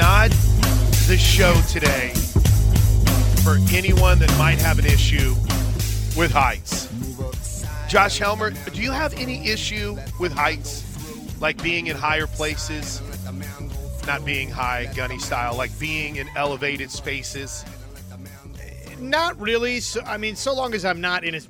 not the show today for anyone that might have an issue with heights. Josh Helmer, do you have any issue with heights? Like being in higher places? Not being high, gunny style, like being in elevated spaces? Not really. So, I mean, so long as I'm not in a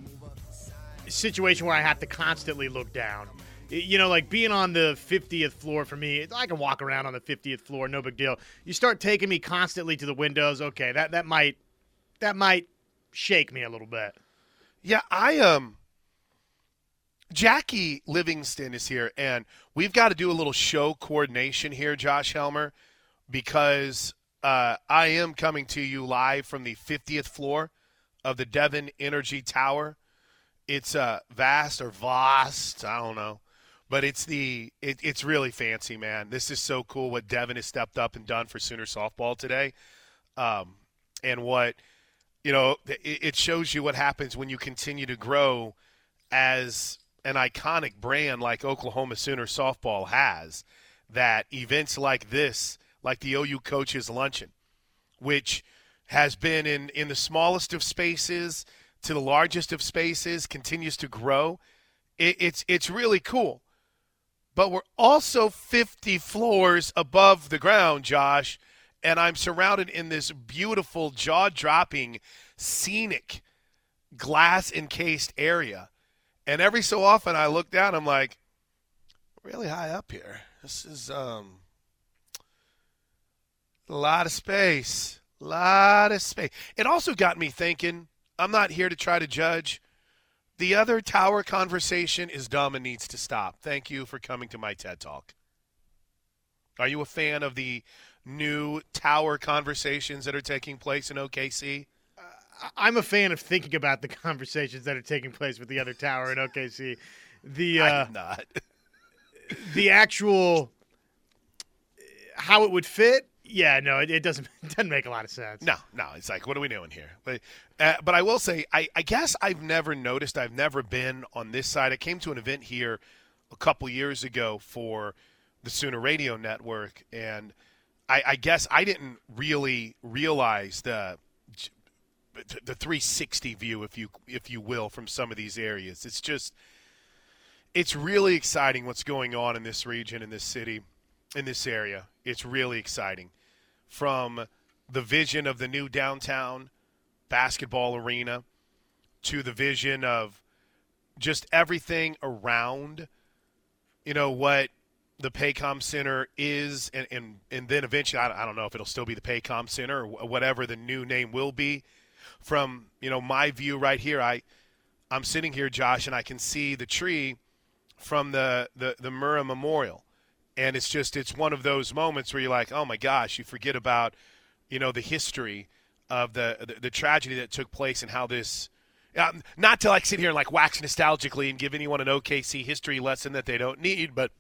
situation where I have to constantly look down. You know, like being on the 50th floor for me, I can walk around on the 50th floor, no big deal. You start taking me constantly to the windows, okay, that that might that might shake me a little bit. Yeah, I um Jackie Livingston is here and we've got to do a little show coordination here, Josh Helmer, because uh, I am coming to you live from the 50th floor of the Devon Energy Tower. It's uh, vast or vast, I don't know, but it's the it, it's really fancy, man. This is so cool what Devon has stepped up and done for Sooner softball today, um, and what you know it, it shows you what happens when you continue to grow as an iconic brand like Oklahoma Sooner softball has. That events like this like the OU coaches luncheon, which has been in, in the smallest of spaces to the largest of spaces, continues to grow. It, it's it's really cool. But we're also 50 floors above the ground, Josh, and I'm surrounded in this beautiful, jaw-dropping, scenic, glass encased area. And every so often I look down, I'm like, really high up here. This is um a lot of space. A lot of space. It also got me thinking I'm not here to try to judge. The other tower conversation is dumb and needs to stop. Thank you for coming to my TED Talk. Are you a fan of the new tower conversations that are taking place in OKC? Uh, I'm a fan of thinking about the conversations that are taking place with the other tower in OKC. The uh, I'm not. the actual how it would fit yeah, no, it, it, doesn't it doesn't make a lot of sense. No, no, it's like, what are we doing here? But, uh, but I will say, I, I guess I've never noticed. I've never been on this side. I came to an event here a couple years ago for the Sooner Radio Network, and I, I guess I didn't really realize the the 360 view, if you if you will, from some of these areas. It's just, it's really exciting what's going on in this region, in this city, in this area. It's really exciting from the vision of the new downtown basketball arena to the vision of just everything around, you know, what the Paycom Center is, and, and, and then eventually, I, I don't know if it'll still be the Paycom Center or whatever the new name will be. From, you know, my view right here, I, I'm sitting here, Josh, and I can see the tree from the, the, the Murrah Memorial and it's just it's one of those moments where you're like, oh my gosh, you forget about you know the history of the the, the tragedy that took place and how this. Um, not to like sit here and like wax nostalgically and give anyone an OKC history lesson that they don't need, but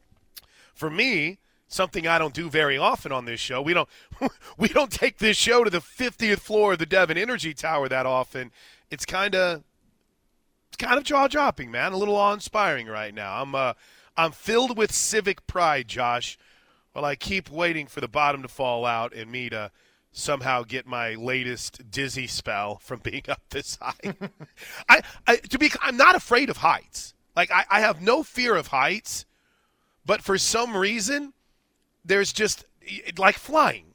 for me, something I don't do very often on this show. We don't we don't take this show to the 50th floor of the Devon Energy Tower that often. It's kind of it's kind of jaw dropping, man. A little awe inspiring right now. I'm uh I'm filled with civic pride, Josh. While I keep waiting for the bottom to fall out and me to somehow get my latest dizzy spell from being up this high. I, I, to be I'm not afraid of heights. Like I, I have no fear of heights, but for some reason, there's just like flying,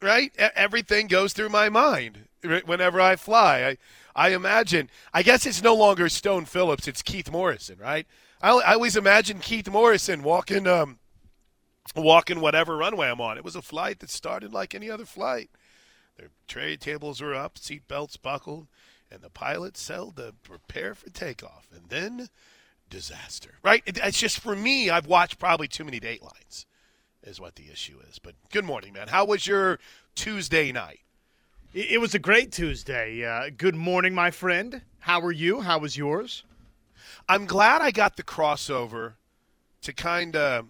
right? Everything goes through my mind whenever I fly. I I imagine. I guess it's no longer Stone Phillips; it's Keith Morrison, right? I, I always imagine Keith Morrison walking, um, walking whatever runway I'm on. It was a flight that started like any other flight. Their tray tables were up, seat belts buckled, and the pilot said to prepare for takeoff. And then disaster. Right? It's just for me. I've watched probably too many Datelines. Is what the issue is. But good morning, man. How was your Tuesday night? It was a great Tuesday. Uh, good morning, my friend. How are you? How was yours? I'm glad I got the crossover to kind of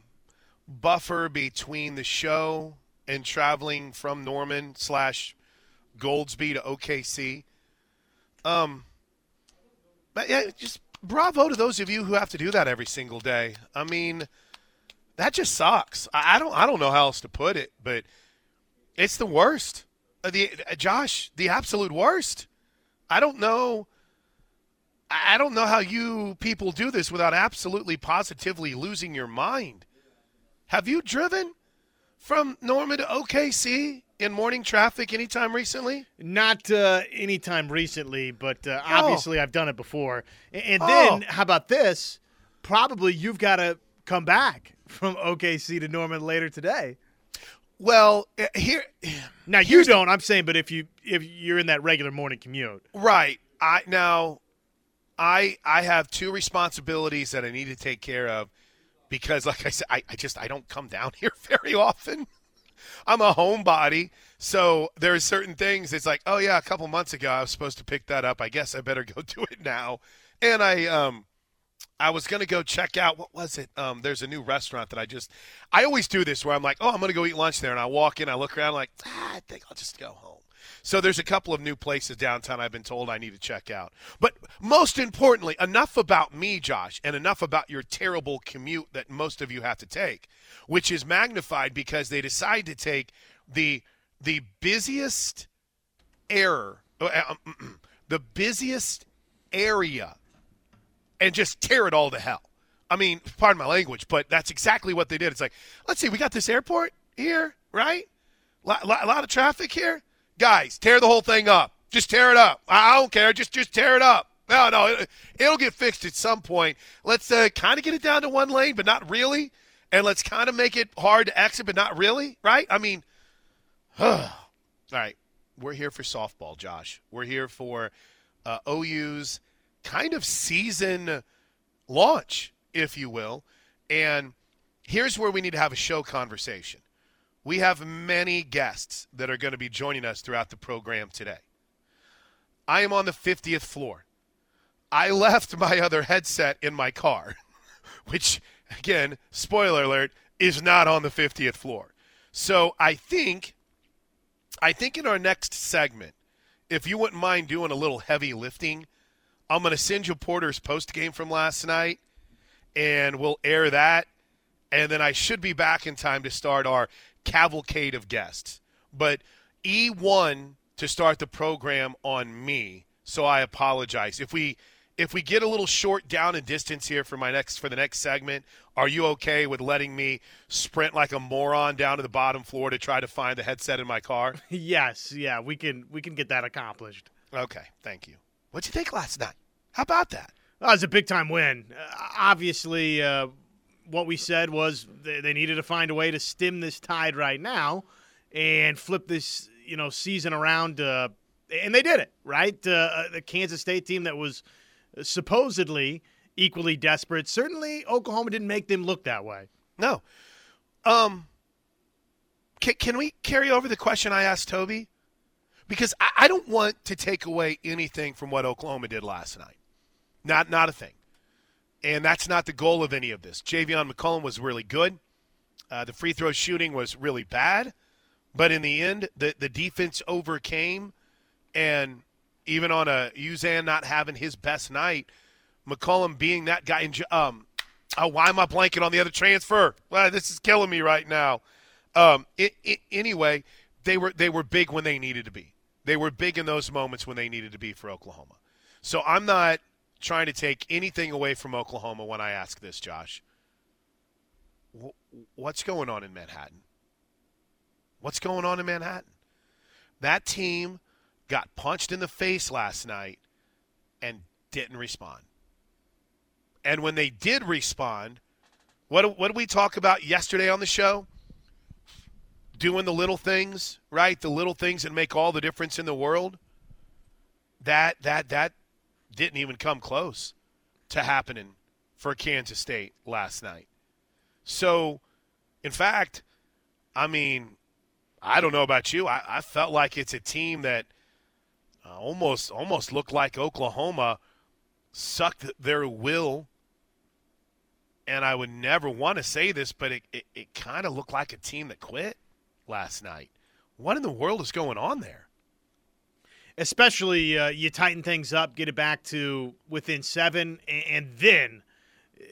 buffer between the show and traveling from Norman slash Goldsby to OKC. Um, but yeah, just bravo to those of you who have to do that every single day. I mean, that just sucks. I don't I don't know how else to put it, but It's the worst. Uh, the uh, Josh, the absolute worst. I don't know. I don't know how you people do this without absolutely positively losing your mind. Have you driven from Norman to OKC in morning traffic anytime recently? Not uh, anytime recently, but uh, Oh. obviously I've done it before. And then, Oh. how about this? Probably you've got to come back from OKC to Norman later today. Well, uh, here Now you don't. I'm saying, but if you if you're in that regular morning commute, Right. I now I I have two responsibilities that I need to take care of because like I said, I, I just I don't come down here very often. I'm a homebody. So there's certain things it's like, oh yeah, a couple months ago I was supposed to pick that up. I guess I better go do it now. And I um I was gonna go check out what was it? Um, there's a new restaurant that I just I always do this where I'm like, oh, I'm gonna go eat lunch there, and I walk in, I look around, like, ah, I think I'll just go home. So there's a couple of new places downtown I've been told I need to check out. But most importantly, enough about me, Josh, and enough about your terrible commute that most of you have to take, which is magnified because they decide to take the the busiest error, uh, um, the busiest area and just tear it all to hell. I mean, pardon my language, but that's exactly what they did. It's like, let's see, we got this airport here, right? A lot, lot, lot of traffic here. Guys, tear the whole thing up. Just tear it up. I don't care. Just just tear it up. No, no, it, it'll get fixed at some point. Let's uh, kind of get it down to one lane, but not really. And let's kind of make it hard to exit, but not really, right? I mean, all right. We're here for softball, Josh. We're here for uh, OU's kind of season launch, if you will. And here's where we need to have a show conversation. We have many guests that are going to be joining us throughout the program today. I am on the 50th floor. I left my other headset in my car, which, again, spoiler alert, is not on the 50th floor. So I think, I think in our next segment, if you wouldn't mind doing a little heavy lifting, I'm going to send you Porter's post game from last night, and we'll air that. And then I should be back in time to start our cavalcade of guests. But E1 to start the program on me, so I apologize. If we if we get a little short down in distance here for my next for the next segment, are you okay with letting me sprint like a moron down to the bottom floor to try to find the headset in my car? yes, yeah, we can we can get that accomplished. Okay, thank you. What'd you think last night? How about that? That was a big time win. Uh, obviously, uh, what we said was they, needed to find a way to stem this tide right now and flip this you know season around. Uh, and they did it right. Uh, the Kansas State team that was supposedly equally desperate. Certainly, Oklahoma didn't make them look that way. No. Um. Can, can we carry over the question I asked Toby? Because I, I don't want to take away anything from what Oklahoma did last night. Not not a thing. And that's not the goal of any of this. Javian McCollum was really good. Uh, the free throw shooting was really bad. But in the end, the, the defense overcame. And even on a Uzan not having his best night, McCollum being that guy. In, um, oh, why am I blanking on the other transfer? Well, this is killing me right now. Um, it, it, anyway, they were they were big when they needed to be. They were big in those moments when they needed to be for Oklahoma. So I'm not trying to take anything away from Oklahoma when I ask this, Josh. What's going on in Manhattan? What's going on in Manhattan? That team got punched in the face last night and didn't respond. And when they did respond, what what did we talk about yesterday on the show? Doing the little things, right? The little things that make all the difference in the world. That that that didn't even come close to happening for Kansas State last night. So, in fact, I mean, I don't know about you. I, I felt like it's a team that uh, almost almost looked like Oklahoma sucked their will. And I would never want to say this, but it, it, it kind of looked like a team that quit last night. What in the world is going on there? Especially, uh, you tighten things up, get it back to within seven, and, and then uh,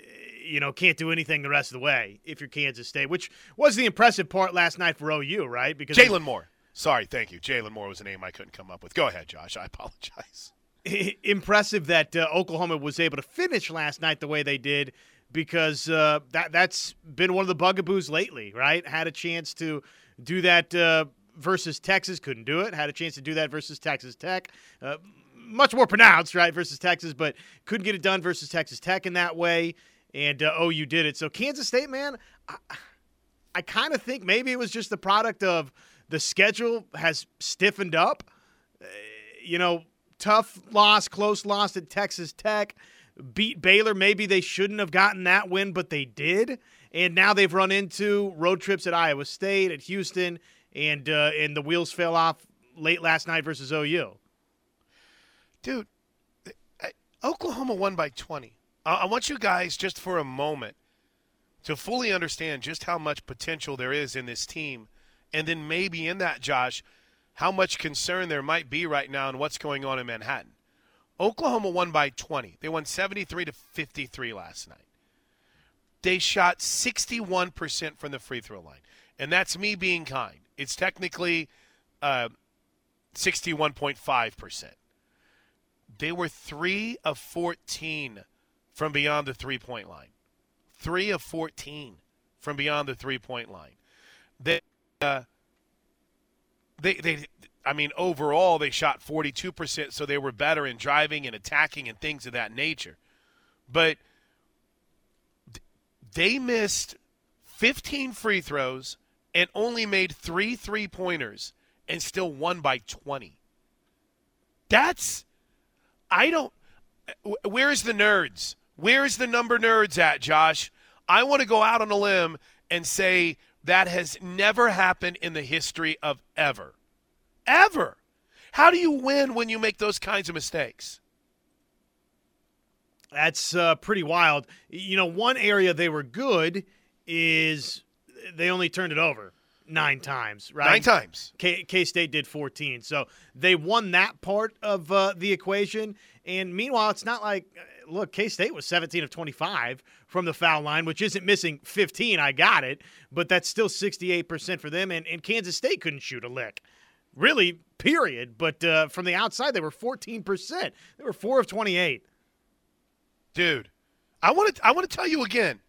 you know, can't do anything the rest of the way if you're Kansas State, which was the impressive part last night for OU, right? Because Jalon Moore. Sorry, thank you. Jalon Moore was a name I couldn't come up with. Go ahead, Josh. I apologize. Impressive that uh, Oklahoma was able to finish last night the way they did because uh, that that's been one of the bugaboos lately, right? Had a chance to do that uh, versus Texas, couldn't do it. Had a chance to do that versus Texas Tech. Uh, much more pronounced, right, versus Texas, but couldn't get it done versus Texas Tech in that way. And uh, you did it. So Kansas State, man, I, I kind of think maybe it was just the product of the schedule has stiffened up. Uh, you know, tough loss, close loss at Texas Tech. Beat Baylor. Maybe they shouldn't have gotten that win, but they did. And now they've run into road trips at Iowa State, at Houston, and uh, and the wheels fell off late last night versus OU. Dude, Oklahoma won by 20. I want you guys just for a moment to fully understand just how much potential there is in this team, and then maybe in that, Josh, how much concern there might be right now in what's going on in Manhattan. Oklahoma won by 20. They won 73 to 53 last night. They shot 61% from the free throw line, and that's me being kind. It's technically uh, 61.5%. They were 3 of 14 from beyond the three point line. 3 of 14 from beyond the three point line. They, uh, they, they, I mean, overall, they shot 42%, so they were better in driving and attacking and things of that nature. But they missed 15 free throws and only made three three pointers and still won by 20. That's, I don't, where's the nerds? Where's the number nerds at, Josh? I want to go out on a limb and say that has never happened in the history of ever. Ever. How do you win when you make those kinds of mistakes? That's uh, pretty wild. You know, one area they were good is they only turned it over nine times, right? Nine times. K State did 14. So they won that part of uh, the equation. And meanwhile, it's not like, uh, look, K State was 17 of 25 from the foul line, which isn't missing 15. I got it. But that's still 68% for them. And, and Kansas State couldn't shoot a lick. Really, period. But uh, from the outside, they were 14%. They were 4 of 28. Dude, I want to I want to tell you again.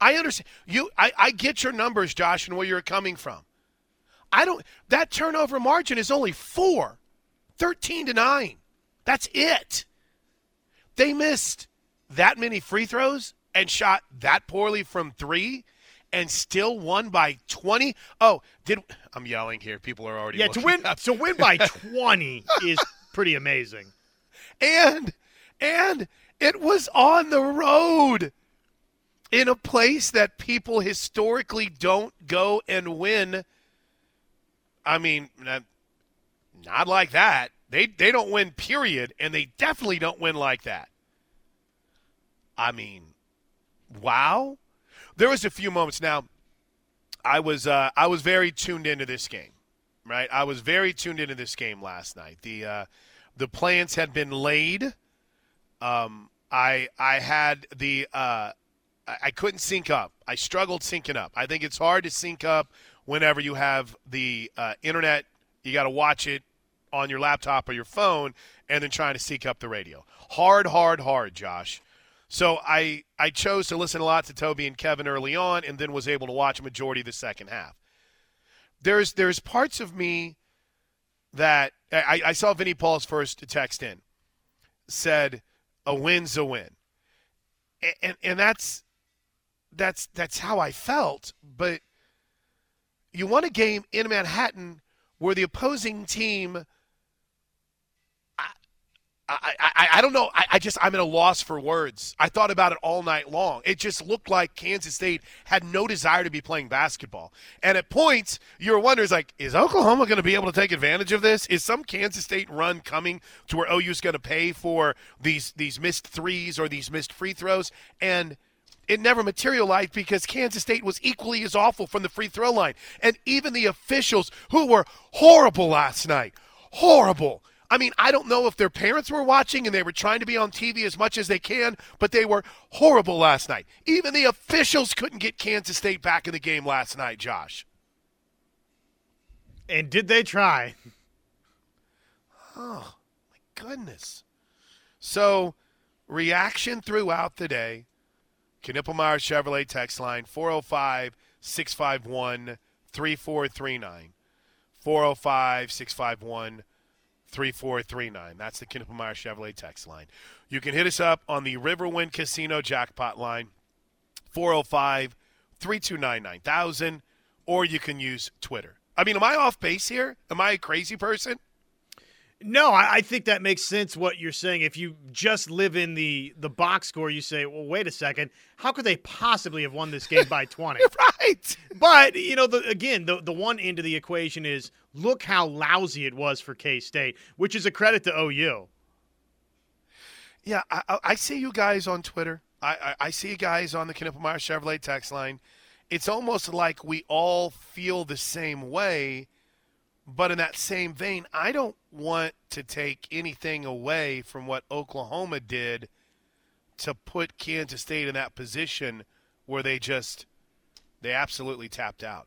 I understand you. I, I get your numbers, Josh, and where you're coming from. I don't. That turnover margin is only four, 13 to nine. That's it. They missed that many free throws and shot that poorly from three, and still won by 20. Oh, did I'm yelling here? People are already yeah. To win up. to win by 20 is pretty amazing. And and it was on the road in a place that people historically don't go and win. I mean, not, like that. They they don't win period and they definitely don't win like that. I mean, wow. There was a few moments now I was uh, I was very tuned into this game. Right? I was very tuned into this game last night. The uh, the plans had been laid um, I I had the uh, I couldn't sync up. I struggled syncing up. I think it's hard to sync up whenever you have the uh, internet. You got to watch it on your laptop or your phone, and then trying to sync up the radio. Hard, hard, hard, Josh. So I I chose to listen a lot to Toby and Kevin early on, and then was able to watch a majority of the second half. There's there's parts of me that I, I saw Vinnie Paul's first text in said a win's a win. And, and, and that's that's that's how I felt. But you won a game in Manhattan where the opposing team I, I, I don't know. I, I just I'm at a loss for words. I thought about it all night long. It just looked like Kansas State had no desire to be playing basketball. And at points, you're wondering, like, is Oklahoma going to be able to take advantage of this? Is some Kansas State run coming to where OU is going to pay for these these missed threes or these missed free throws? And it never materialized because Kansas State was equally as awful from the free throw line. And even the officials, who were horrible last night, horrible I mean, I don't know if their parents were watching and they were trying to be on TV as much as they can, but they were horrible last night. Even the officials couldn't get Kansas State back in the game last night, Josh. And did they try? Oh, my goodness. So, reaction throughout the day. Knippelmier Chevrolet text line 405 651 3439. 405 651 3439. That's the Knippelmier Chevrolet text line. You can hit us up on the Riverwind Casino jackpot line 405 329 9000, or you can use Twitter. I mean, am I off base here? Am I a crazy person? No, I, I, think that makes sense what you're saying. If you just live in the the box score, you say, "Well, wait a second, how could they possibly have won this game by 20?" right. But you know, the, again, the the one end of the equation is look how lousy it was for K State, which is a credit to OU. Yeah, I, I see you guys on Twitter. I, I, I see you guys on the Knippelmier Chevrolet text line. It's almost like we all feel the same way but in that same vein, I don't want to take anything away from what Oklahoma did to put Kansas State in that position where they just they absolutely tapped out.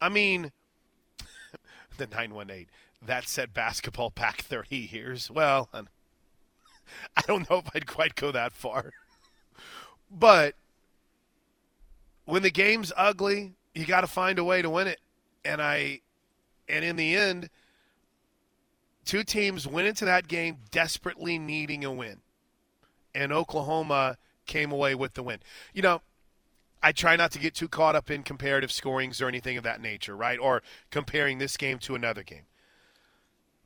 I mean, the 918 that set basketball back 30 years. Well, I don't know if I'd quite go that far. But when the game's ugly, you got to find a way to win it. And I and in the end, two teams went into that game desperately needing a win. And Oklahoma came away with the win. You know, I try not to get too caught up in comparative scorings or anything of that nature, right? Or comparing this game to another game.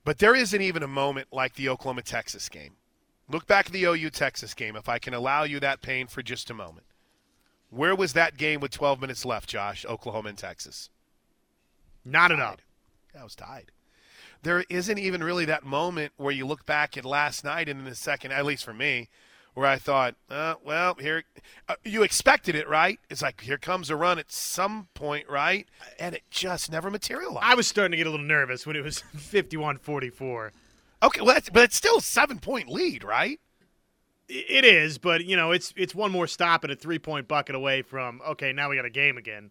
But there isn't even a moment like the Oklahoma Texas game. Look back at the OU Texas game, if I can allow you that pain for just a moment. Where was that game with 12 minutes left, Josh? Oklahoma and Texas. Not enough. I was tied. There isn't even really that moment where you look back at last night and in the second, at least for me, where I thought, uh, well, here, uh, you expected it, right? It's like, here comes a run at some point, right? And it just never materialized. I was starting to get a little nervous when it was 51 44. Okay, well, that's, but it's still a seven point lead, right? It is, but you know, it's it's one more stop and a three point bucket away from okay. Now we got a game again.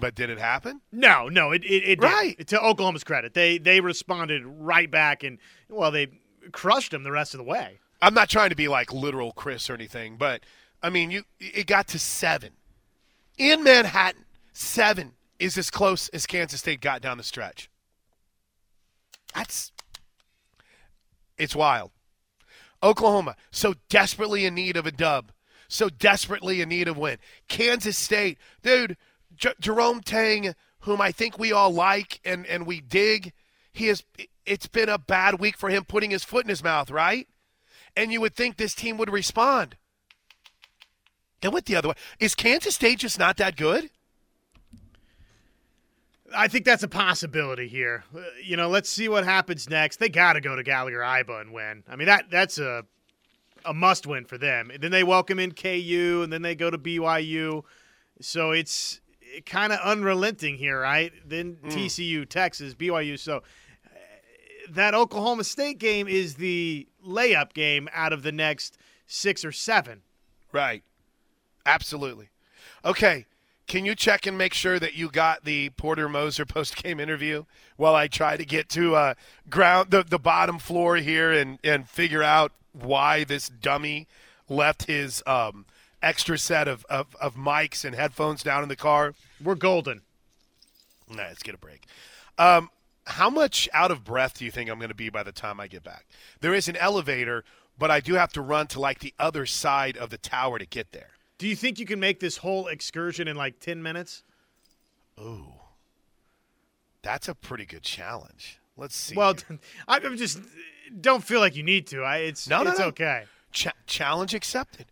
But did it happen? No, no, it it, it right. Did. To Oklahoma's credit, they they responded right back and well, they crushed them the rest of the way. I'm not trying to be like literal Chris or anything, but I mean, you it got to seven in Manhattan. Seven is as close as Kansas State got down the stretch. That's it's wild. Oklahoma so desperately in need of a dub, so desperately in need of win. Kansas State, dude J- Jerome Tang, whom I think we all like and, and we dig, he has it's been a bad week for him putting his foot in his mouth, right? And you would think this team would respond. They went the other way. Is Kansas State just not that good? I think that's a possibility here. Uh, you know, let's see what happens next. They got to go to Gallagher Iba and win. I mean that that's a a must win for them. And then they welcome in KU, and then they go to BYU. So it's kind of unrelenting here, right? Then mm. TCU, Texas, BYU. So uh, that Oklahoma State game is the layup game out of the next six or seven. Right. Absolutely. Okay. Can you check and make sure that you got the Porter Moser post game interview while I try to get to uh, ground the, the bottom floor here and, and figure out why this dummy left his um, – extra set of, of, of mics and headphones down in the car. We're golden. Nah, let's get a break. Um, how much out of breath do you think I'm going to be by the time I get back? There is an elevator, but I do have to run to like the other side of the tower to get there. Do you think you can make this whole excursion in like 10 minutes? Ooh. That's a pretty good challenge. Let's see. Well, I'm just don't feel like you need to. I it's no, no, it's no. okay. Ch- challenge accepted.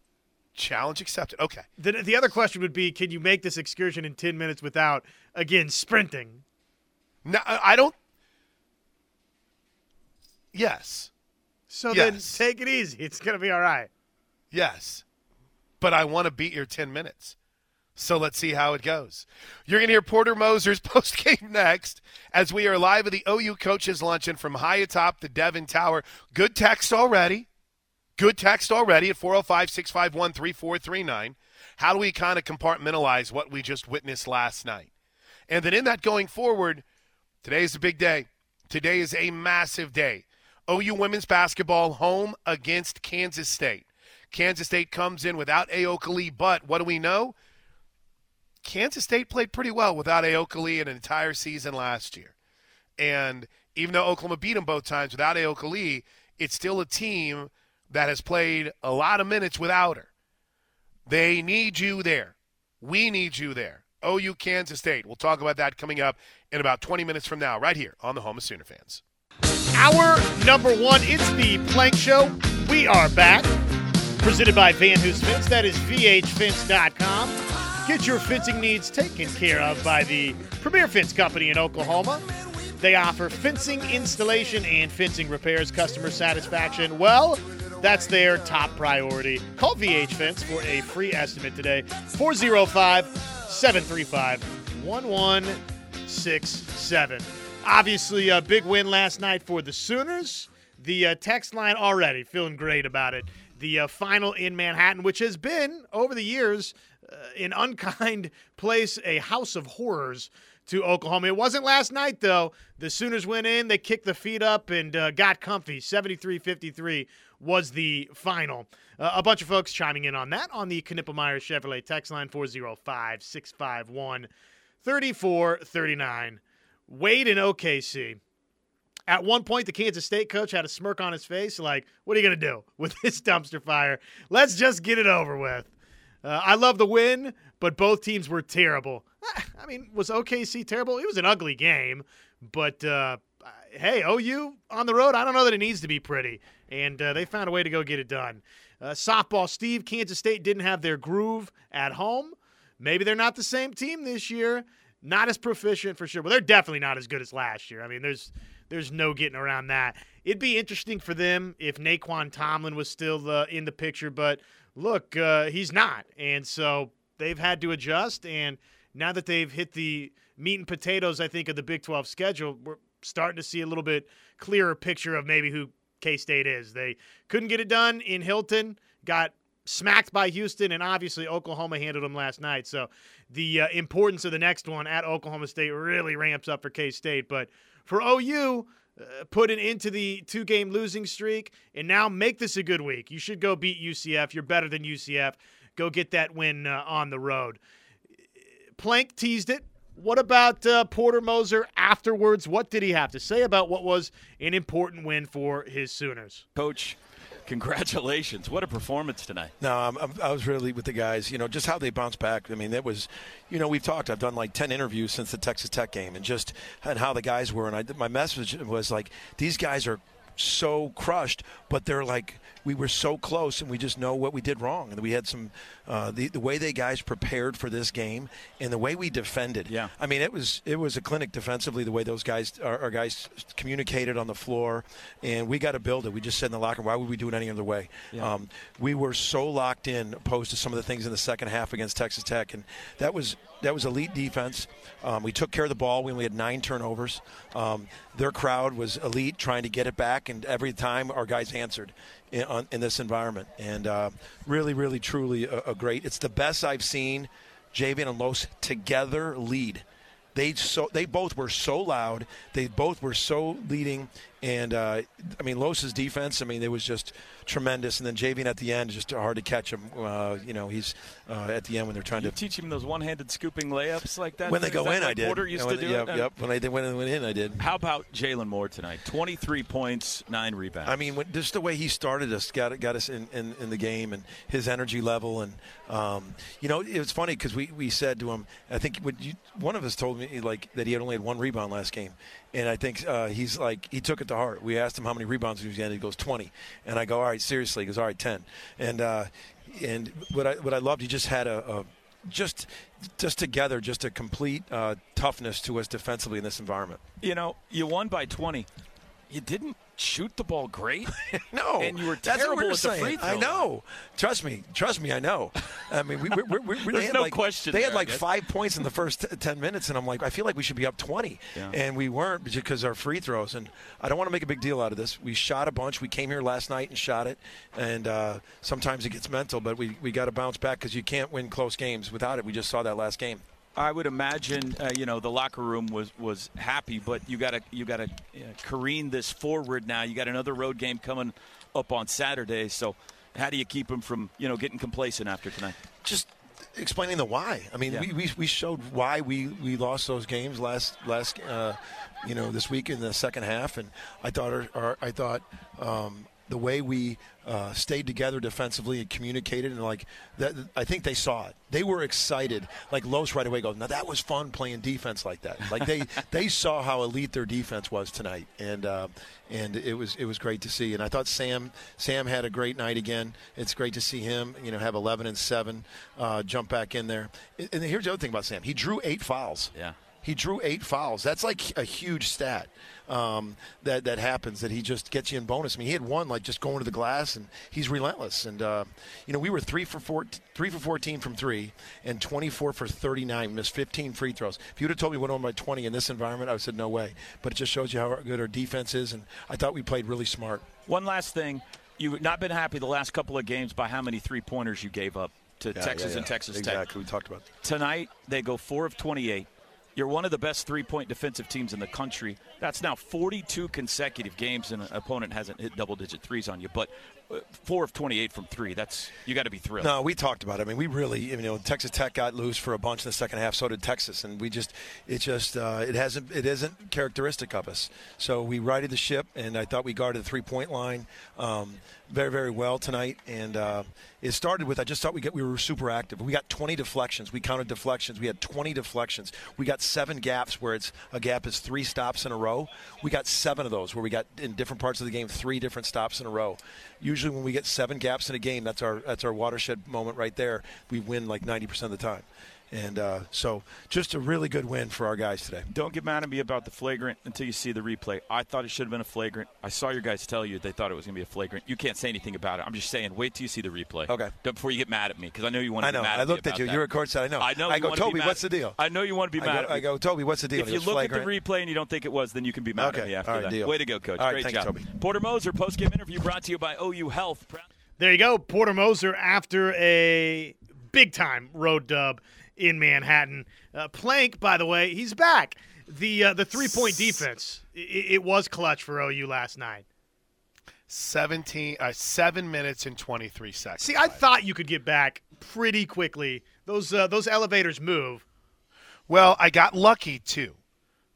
Challenge accepted. Okay. The, the other question would be can you make this excursion in 10 minutes without, again, sprinting? No, I don't. Yes. So yes. then take it easy. It's going to be all right. Yes. But I want to beat your 10 minutes. So let's see how it goes. You're going to hear Porter Moser's post game next as we are live at the OU Coaches Luncheon from high atop the Devon Tower. Good text already. Good text already at 405 651 3439. How do we kind of compartmentalize what we just witnessed last night? And then in that going forward, today is a big day. Today is a massive day. OU women's basketball home against Kansas State. Kansas State comes in without Ayoka Lee, but what do we know? Kansas State played pretty well without Ayoka Lee an entire season last year. And even though Oklahoma beat them both times without Ayoka Lee, it's still a team that has played a lot of minutes without her. They need you there. We need you there. OU Kansas State. We'll talk about that coming up in about 20 minutes from now, right here on the Home of Sooner Fans. Our number one, it's the Plank Show. We are back. Presented by Van Hoos Fence. That is VHFence.com. Get your fencing needs taken care of by the Premier Fence Company in Oklahoma. They offer fencing installation and fencing repairs. Customer satisfaction, well, that's their top priority. Call VH Fence for a free estimate today. 405 735 1167. Obviously, a big win last night for the Sooners. The uh, text line already feeling great about it. The uh, final in Manhattan, which has been, over the years, uh, an unkind place, a house of horrors to Oklahoma. It wasn't last night, though. The Sooners went in, they kicked the feet up, and uh, got comfy. 73 53 was the final. Uh, a bunch of folks chiming in on that on the Knippelmier Chevrolet text line 405 651 3439. Wade in OKC. At one point, the Kansas State coach had a smirk on his face, like, "What are you going to do with this dumpster fire? Let's just get it over with." Uh, I love the win, but both teams were terrible. I mean, was OKC terrible? It was an ugly game, but uh, hey, OU on the road. I don't know that it needs to be pretty, and uh, they found a way to go get it done. Uh, softball, Steve. Kansas State didn't have their groove at home. Maybe they're not the same team this year. Not as proficient for sure. Well, they're definitely not as good as last year. I mean, there's there's no getting around that. It'd be interesting for them if Nae'Qwan Tomlin was still uh, in the picture, but look, uh, he's not, and so they've had to adjust. And now that they've hit the meat and potatoes, I think of the Big 12 schedule, we're starting to see a little bit clearer picture of maybe who K State is. They couldn't get it done in Hilton, got smacked by Houston, and obviously Oklahoma handled them last night. So the uh, importance of the next one at Oklahoma State really ramps up for K State. But for OU, uh, put it into the two game losing streak and now make this a good week. You should go beat UCF. You're better than UCF. Go get that win uh, on the road. Plank teased it. What about uh, Porter Moser afterwards? What did he have to say about what was an important win for his Sooners? Coach, congratulations. What a performance tonight. No, I'm, I'm, i was really with the guys, you know, just how they bounced back. I mean, it was, you know, we've talked, I've done like 10 interviews since the Texas Tech game and just and how the guys were. And I, my message was like, these guys are so crushed, but they're like we were so close, and we just know what we did wrong, and we had some uh, the the way they guys prepared for this game and the way we defended. Yeah, I mean it was it was a clinic defensively the way those guys our, our guys communicated on the floor, and we got to build it. We just said in the locker room, why would we do it any other way? Yeah. Um, we were so locked in opposed to some of the things in the second half against Texas Tech, and that was that was elite defense. Um, we took care of the ball. We only had nine turnovers. Um, their crowd was elite, trying to get it back, and every time our guys answered in, on, in this environment. And uh, really, really, truly a, a, great. It's the best I've seen Javian and Los together lead. They so they both were so loud. They both were so leading, and uh, I mean Los's defense. I mean it was just tremendous. And then Javian at the end, just hard to catch him. Uh, you know, he's uh, at the end when they're trying you to teach him those one-handed scooping layups like that. When they go in, like I did. Porter used when, to do yep, it. Yep. When they went in, I did. How about Jalon Moore tonight? Twenty-three points, nine rebounds. I mean, when, just the way he started us got got us in, in, in the game, and his energy level, and um, you know, it was funny because we, we said to him, I think you, one of us told me like that he had only had one rebound last game, and I think uh, he's like he took it to heart. We asked him how many rebounds he was getting. He goes twenty, and I go, all right, seriously. He goes, all right, ten. And uh, and what I what I loved, he just had a, a just just together, just a complete uh, toughness to us defensively in this environment. You know, you won by twenty. You didn't shoot the ball great? no, and you were terrible at the saying. free throw. I know. Trust me. Trust me. I know. I mean, we, we, we, we There's no like, question. They there, had like five points in the first t- ten minutes, and I'm like, I feel like we should be up twenty, yeah. and we weren't because our free throws. And I don't want to make a big deal out of this. We shot a bunch. We came here last night and shot it, and uh, sometimes it gets mental, but we we got to bounce back because you can't win close games without it. We just saw that last game. I would imagine, uh, you know, the locker room was, was happy, but you got to you got to uh, careen this forward now. You got another road game coming up on Saturday, so how do you keep them from you know getting complacent after tonight? Just explaining the why. I mean, Yeah. we, we, we showed why we, we lost those games last last uh, you know this week in the second half, and I thought our, our I thought um, the way we uh, stayed together defensively and communicated and like that, I think they saw it. They were excited. Like Los right away goes, now that was fun playing defense like that. Like they they saw how elite their defense was tonight, and uh, and it was it was great to see. And I thought Sam Sam had a great night again. It's great to see him, you know, have 11 and seven, uh, jump back in there. And and here's the other thing about Sam: he drew eight fouls. Yeah. He drew eight fouls. That's like a huge stat um, that that happens. That he just gets you in bonus. I mean, he had one like just going to the glass, and he's relentless. And uh, you know, we were three for four, three for fourteen from three, and twenty four for thirty nine. Missed fifteen free throws. If you'd have told me we went on by twenty in this environment, I would have said no way. But it just shows you how good our defense is, and I thought we played really smart. One last thing, you've not been happy the last couple of games by how many three pointers you gave up to Texas and Texas Tech. Exactly, we talked about. That. Tonight, they go four of 28. You're one of the best three point defensive teams in the country. That's now 42 consecutive games, and an opponent hasn't hit double digit threes on you. But four of 28 from three, that's you got to be thrilled. No, we talked about it. I mean, we really, you know, Texas Tech got loose for a bunch in the second half. So did Texas, and we just, it just, uh, it hasn't, it isn't characteristic of us. So we righted the ship, and I thought we guarded the three point line um, very, very well tonight. And uh, it started with, I just thought we get, we were super active. We got 20 deflections. We counted deflections. We had 20 deflections. We got seven gaps where it's a gap is three stops in a row. We got seven of those where we got in different parts of the game three different stops in a row. Usually, when we get seven gaps in a game, that's our that's our watershed moment right there. We win like 90% of the time. And uh, so, just a really good win for our guys today. Don't get mad at me about the flagrant until you see the replay. I thought it should have been a flagrant. I saw your guys tell you they thought it was going to be a flagrant. You can't say anything about it. I'm just saying, wait till you see the replay. Okay. Don't- Before you get mad at me, because I know you want to I know. be mad I at looked at about you. that. You were courtside. I know. I know. I go, Toby, what's the deal? I know you want to be I mad go, at me. I go, Toby, what's the deal? If you look "Flagrant." at the replay and you don't think it was, then you can be mad Okay. at me after All right, that. deal. Way to go, coach. All right, Great thanks, job. Toby. Porter Moser post game interview brought to you by OU Health. There you go, Porter Moser after a big time road dub in Manhattan. Uh, Plank, by the way, he's back. The uh, the three point defense it, it was clutch for OU last night. 17, uh, seven minutes and 23 seconds. See, I thought you could get back pretty quickly. Those uh, those elevators move. Well, I got lucky too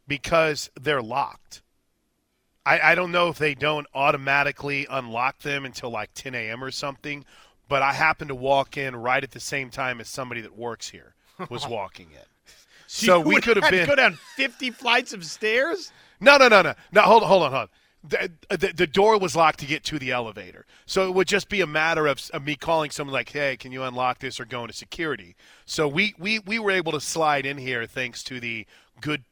because they're locked. I, I don't know if they don't automatically unlock them until like 10 a.m. or something, but I happened to walk in right at the same time as somebody that works here was walking in. So we could have been go down fifty flights of stairs. No, no, no, no, no. Hold on, hold on, hold on. The, the, the door was locked to get to the elevator, so it would just be a matter of, of me calling someone like, "Hey, can you unlock this?" or going to security. So we, we, we were able to slide in here thanks to the good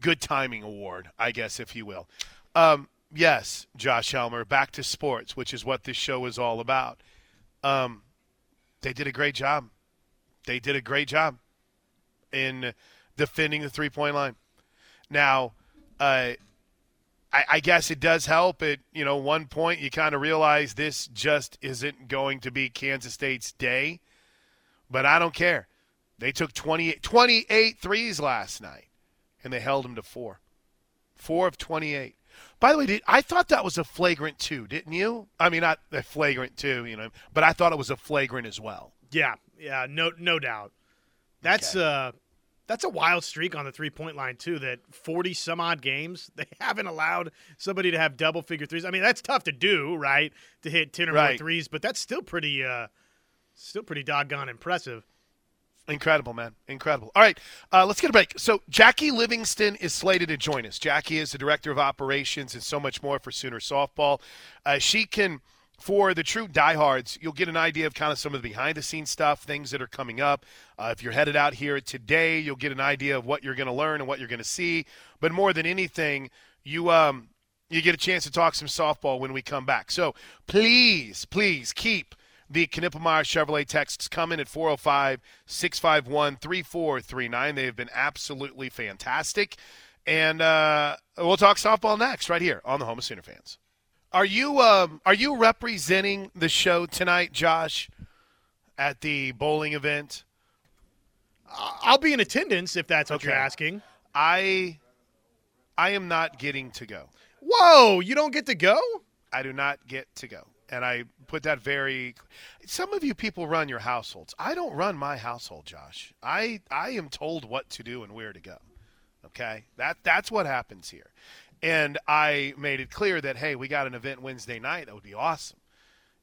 good timing award, I guess, if you will. Um, yes, Josh Helmer, back to sports, which is what this show is all about. Um, they did a great job. They did a great job in defending the three point line. Now, uh, I, I guess it does help. At you know one point, you kind of realize this just isn't going to be Kansas State's day. But I don't care. They took 28, 28 threes last night, and they held them to four. Four of 28. By the way, did, I thought that was a flagrant two, didn't you? I mean, not a flagrant two, you know, but I thought it was a flagrant as well. Yeah, yeah, no, no doubt. That's uh, that's a wild streak on the three point line too. That forty some odd games they haven't allowed somebody to have double figure threes. I mean, that's tough to do, right? To hit ten or more threes, but that's still pretty, uh, still pretty doggone impressive. Incredible, man. Incredible. All right, uh, let's get a break. So, Jackie Livingston is slated to join us. Jackie is the director of operations and so much more for Sooner Softball. Uh, she can, for the true diehards, you'll get an idea of kind of some of the behind the scenes stuff, things that are coming up. Uh, if you're headed out here today, you'll get an idea of what you're going to learn and what you're going to see. But more than anything, you um, you get a chance to talk some softball when we come back. So please, please keep the Knippelmier Chevrolet texts coming at 405 651 3439. They have been absolutely fantastic. And uh, we'll talk softball next, right here on the Home of Sooner Fans. Are you um, are you representing the show tonight, Josh, at the bowling event? I'll be in attendance if that's what Okay. you're asking. I I am not getting to go. Whoa, you don't get to go? I do not get to go. And I put that very some of you people run your households. I don't run my household, Josh. I I am told what to do and where to go. Okay? That that's what happens here. And I made it clear that hey, we got an event Wednesday night that would be awesome.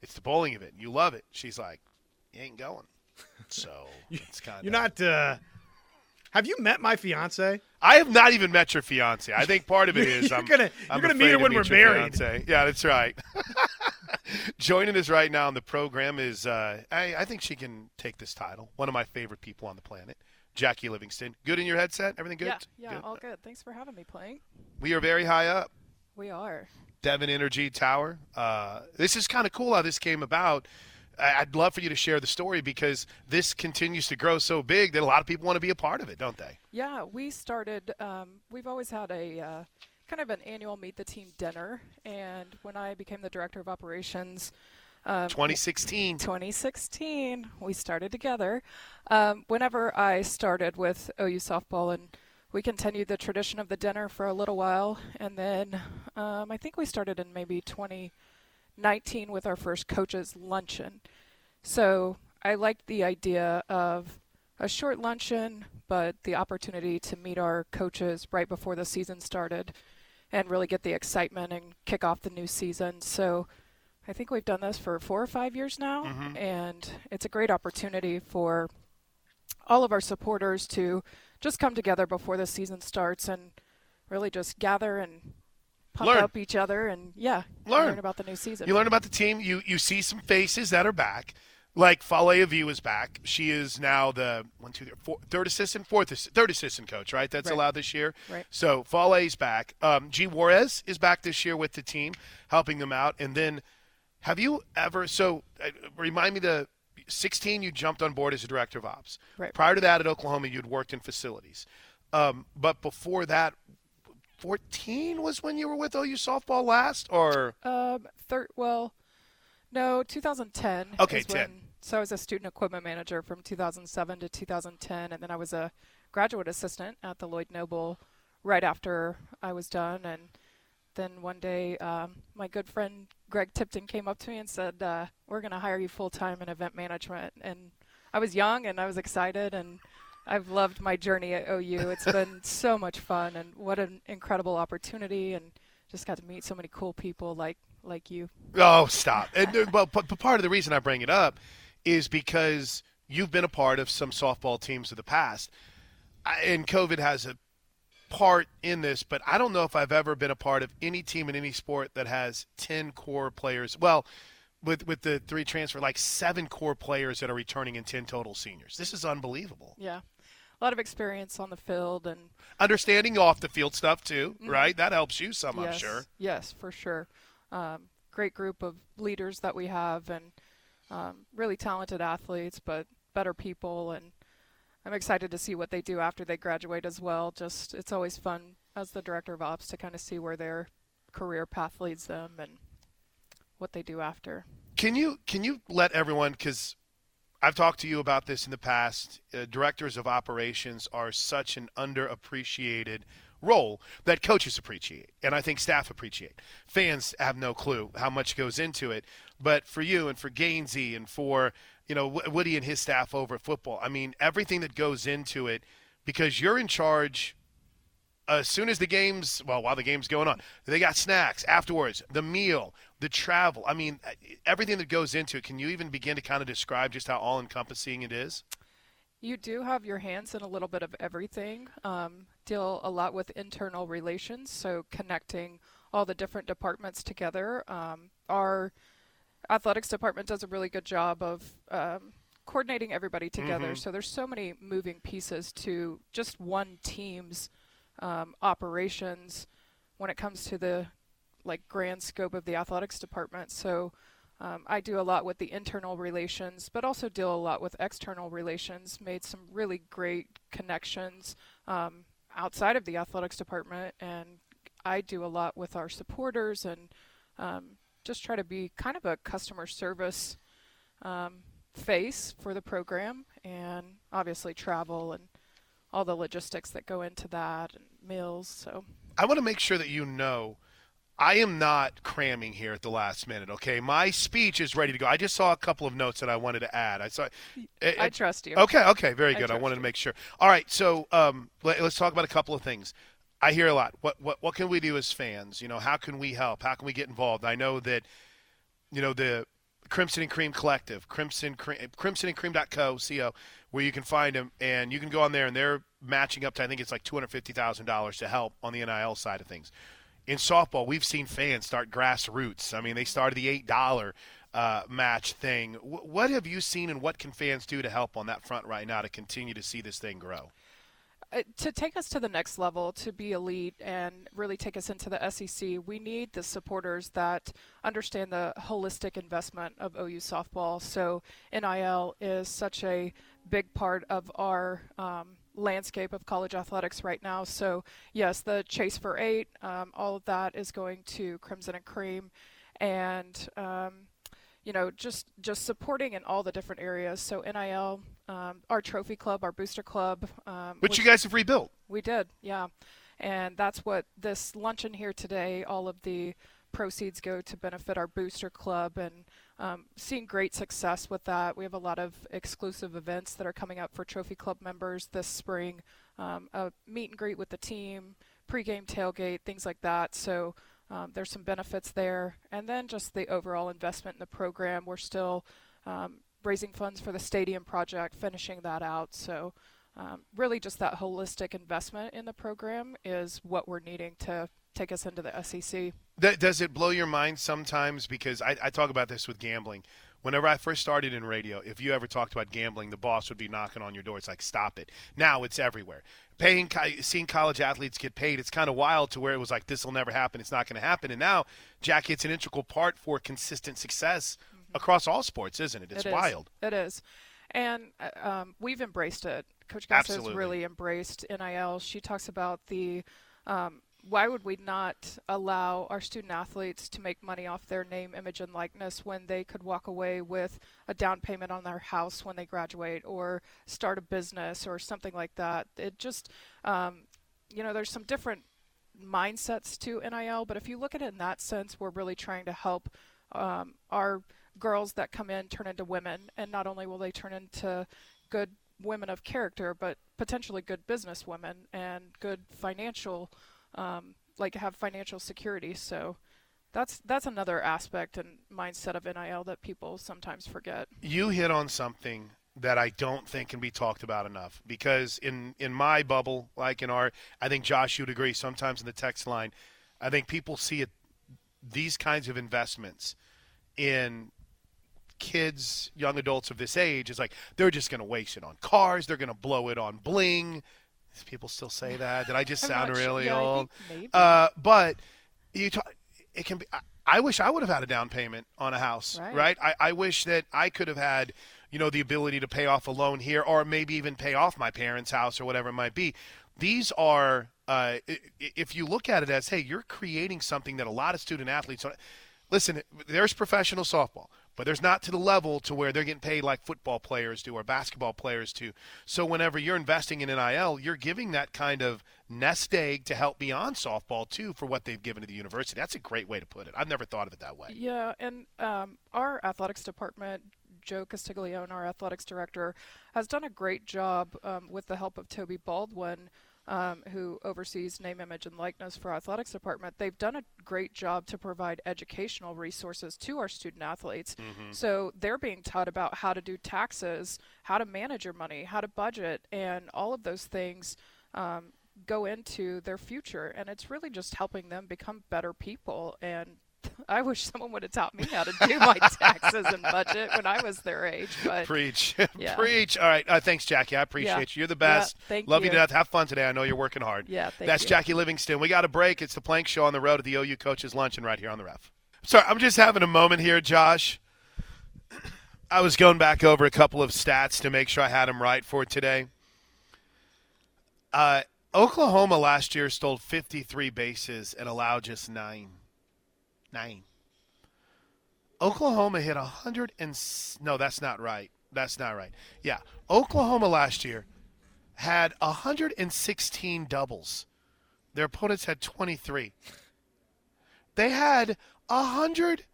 It's the bowling event. You love it. She's like, "You ain't going." So, it's kind of You're not. Uh, have you met my fiance? I have not even met your fiance. I think part of it is You're I'm gonna- I'm you're gonna meet her when we're your married. fiancé. Yeah, that's right. Joining us right now on the program is uh, I, I think she can take this title. One of my favorite people on the planet, Jackie Livingston. Good in your headset? Everything good? Yeah, yeah, Good? all good. Thanks for having me playing. We are very high up. We are. Devon Energy Tower. Uh, this is kind of cool how this came about. I'd love for you to share the story because this continues to grow so big that a lot of people want to be a part of it, don't they? Yeah, we started. Um, we've always had a uh, kind of an annual meet the team dinner, and when I became the director of operations, um, 2016. 2016, we started together. Um, whenever I started with OU softball, and we continued the tradition of the dinner for a little while, and then um, I think we started in maybe 2019 with our first coaches luncheon. So I liked the idea of a short luncheon, but the opportunity to meet our coaches right before the season started and really get the excitement and kick off the new season. So I think we've done this for four or five years now, and it's a great opportunity for all of our supporters to just come together before the season starts and really just gather and pump Learn. up each other and yeah, Learn. about the new season. You learn about the team. You you see some faces that are back. Like Fale Aviu is back. She is now the one, two, three, four, third assistant, fourth, third assistant coach. Right, that's Right. allowed this year. Right. So Fale's back. Um, G Juarez is back this year with the team, helping them out. And then, have you ever? So uh, remind me the. 16, you jumped on board as a director of ops. Right. Prior to that, at Oklahoma, you'd worked in facilities. Um, but before that, 14 was when you were with OU softball last, or Um, third, well, no, 2010. Okay, 10. when- so I was a student equipment manager from 2007 to 2010, and then I was a graduate assistant at the Lloyd Noble right after I was done. And then one day, um, my good friend Greg Tipton came up to me and said, uh, "We're going to hire you full time in event management." And I was young and I was excited, and I've loved my journey at OU. It's been so much fun, and what an incredible opportunity, and just got to meet so many cool people like like you. Oh, stop! And, well, but, but part of the reason I bring it up is because you've been a part of some softball teams of the past, I- and COVID has a part in this. But I don't know if I've ever been a part of any team in any sport that has ten core players. Well, with with the three transfer, like seven core players that are returning and ten total seniors. This is unbelievable. Yeah, a lot of experience on the field, and Understanding off the field stuff too, right? That helps you some, I'm sure. yes, for sure. Um, great group of leaders that we have, and um, really talented athletes, but better people, and I'm excited to see what they do after they graduate as well. Just it's always fun as the director of ops to kind of see where their career path leads them and what they do after. Can you can you let everyone because I've talked to you about this in the past. Uh, directors of operations are such an underappreciated role that coaches appreciate, and I think staff appreciate. Fans have no clue how much goes into it, but for you and for Gainsey and for you know Woody and his staff over at football, I mean everything that goes into it because you're in charge as soon as the game's well while the game's going on they got snacks afterwards the meal the travel i mean everything that goes into it can you even begin to kind of describe just how all encompassing it is You do have your hands in a little bit of everything. Um, deal a lot with internal relations, so connecting all the different departments together. Um, our athletics department does a really good job of um, coordinating everybody together. So there's so many moving pieces to just one team's um, operations when it comes to the like grand scope of the athletics department. So um, I do a lot with the internal relations, but also deal a lot with external relations. Made some really great connections um, outside of the athletics department, and I do a lot with our supporters and um, just try to be kind of a customer service um, face for the program. And obviously travel and all the logistics that go into that and meals. So I want to make sure that you know I am not cramming here at the last minute, okay? My speech is ready to go. I just saw a couple of notes that I wanted to add. I saw I, I trust you. Okay, okay, very good. I, I wanted you. to make sure. All right, so um, let, us talk about a couple of things. I hear a lot. What what what can we do as fans? You know, how can we help? How can we get involved? I know that you know the Crimson and Cream Collective, Crimson Crimson and Cream, crimsonandcream.co, co, where you can find them, and you can go on there, and they're matching up to I think it's like two hundred fifty thousand dollars to help on the NIL side of things. In softball, we've seen fans start grassroots. I mean, they started the eight dollar uh, match thing. W- what have you seen, and what can fans do to help on that front right now to continue to see this thing grow? Uh, to take us to the next level, to be elite and really take us into the SEC, we need the supporters that understand the holistic investment of OU softball. So NIL is such a big part of our um, landscape of college athletics right now. So yes, the chase for eight, um, all of that is going to Crimson and Cream, and um, you know just just supporting in all the different areas. So NIL um, our trophy club, our booster club. Um, Which you guys have rebuilt. We did, yeah. And that's what this luncheon here today, all of the proceeds go to benefit our booster club and um, seeing great success with that. We have a lot of exclusive events that are coming up for Trophy Club members this spring um, a meet and greet with the team, pregame tailgate, things like that. So um, there's some benefits there. And then just the overall investment in the program. We're still um, raising funds for the stadium project, finishing that out. So, um, really, just that holistic investment in the program is what we're needing to take us into the SEC. does it blow your mind sometimes? Because I, I talk about this with gambling. Whenever I first started in radio, if you ever talked about gambling, the boss would be knocking on your door. It's like, stop it. Now it's everywhere. Paying, seeing college athletes get paid, it's kind of wild to where it was like, this will never happen. It's not going to happen. And now, Jack, it's an integral part for consistent success across all sports, isn't it? It's it is. wild. It is. And uh, um, we've embraced it. Coach Gasso has really embraced NIL. She talks about the um, why would we not allow our student athletes to make money off their name, image, and likeness when they could walk away with a down payment on their house when they graduate or start a business or something like that? It just, um, you know, there's some different mindsets to NIL, but if you look at it in that sense, we're really trying to help um, our girls that come in turn into women, and not only will they turn into good women of character, but potentially good business women and good financial, um, like have financial security. So that's that's another aspect and mindset of NIL that people sometimes forget. You hit on something that I don't think can be talked about enough because in in my bubble, like in our, I think Josh you'd agree. Sometimes in the text line, I think people see it these kinds of investments in kids, young adults of this age is like they're just going to waste it on cars. They're going to blow it on bling. People still say that. Did I just sound really yeah, old? Uh, but you talk, it can be. I, I, wish I would have had a down payment on a house, right? right? I, I wish that I could have had, you know, the ability to pay off a loan here, or maybe even pay off my parents' house or whatever it might be. These are, uh, if you look at it as, hey, you're creating something that a lot of student athletes. Listen, there's professional softball but there's not to the level to where they're getting paid like football players do or basketball players do. So whenever you're investing in NIL, you're giving that kind of nest egg to help beyond softball too for what they've given to the university. That's a great way to put it. I've never thought of it that way. Yeah, and um, our athletics department. Joe Castiglione, our athletics director, has done a great job um, with the help of Toby Baldwin um, who oversees name, image, and likeness for our athletics department, they've done a great job to provide educational resources to our student athletes. Mm-hmm. So they're being taught about how to do taxes, how to manage your money, how to budget, and all of those things. Um, go into their future and it's really just helping them become better people and I wish someone would have taught me how to do my taxes and budget when I was their age. But preach, yeah. preach. All right, uh, thanks, Jackie. I appreciate yeah. you. You're the best. Yeah, thank Love you. you to death. Have fun today. I know you're working hard. Yeah, That's you. Jackie Livingston. We got a break. It's the Plank Show on the road at the OU Coaches Luncheon right here on the Ref. Sorry, I'm just having a moment here, Josh. I was going back over a couple of stats to make sure I had them right for today. Uh, Oklahoma last year stole 53 bases and allowed just nine. Nine. Oklahoma hit a hundred and no, that's not right. That's not right. Yeah. Oklahoma last year had 116 doubles. Their opponents had 23. They had 100.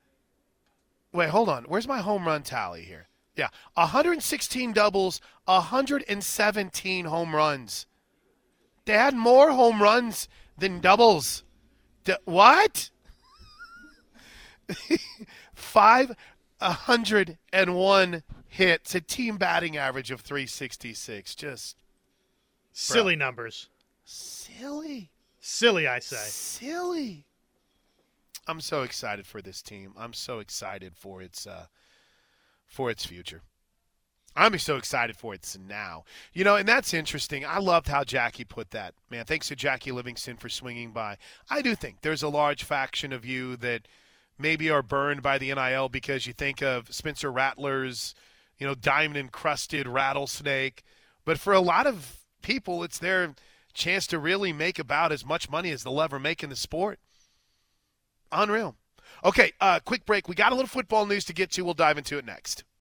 Wait, hold on. Where's my home run tally here? Yeah. 116 doubles, 117 home runs. They had more home runs than doubles. D- what? Five hundred and one hits, a team batting average of 366. Just Silly numbers. silly. Silly, I say. Silly. I'm so excited for this team. I'm so excited for its uh, for its future. I'm so excited for it now. You know, and that's interesting. I loved how Jackie put that. Man, thanks to Jackie Livingston for swinging by. I do think there's a large faction of you that maybe are burned by the NIL because you think of Spencer Rattler's, you know, diamond encrusted rattlesnake. But for a lot of people, it's their chance to really make about as much money as they'll ever make in the sport. Unreal. Okay, uh, quick break. We got a little football news to get to. We'll dive into it next.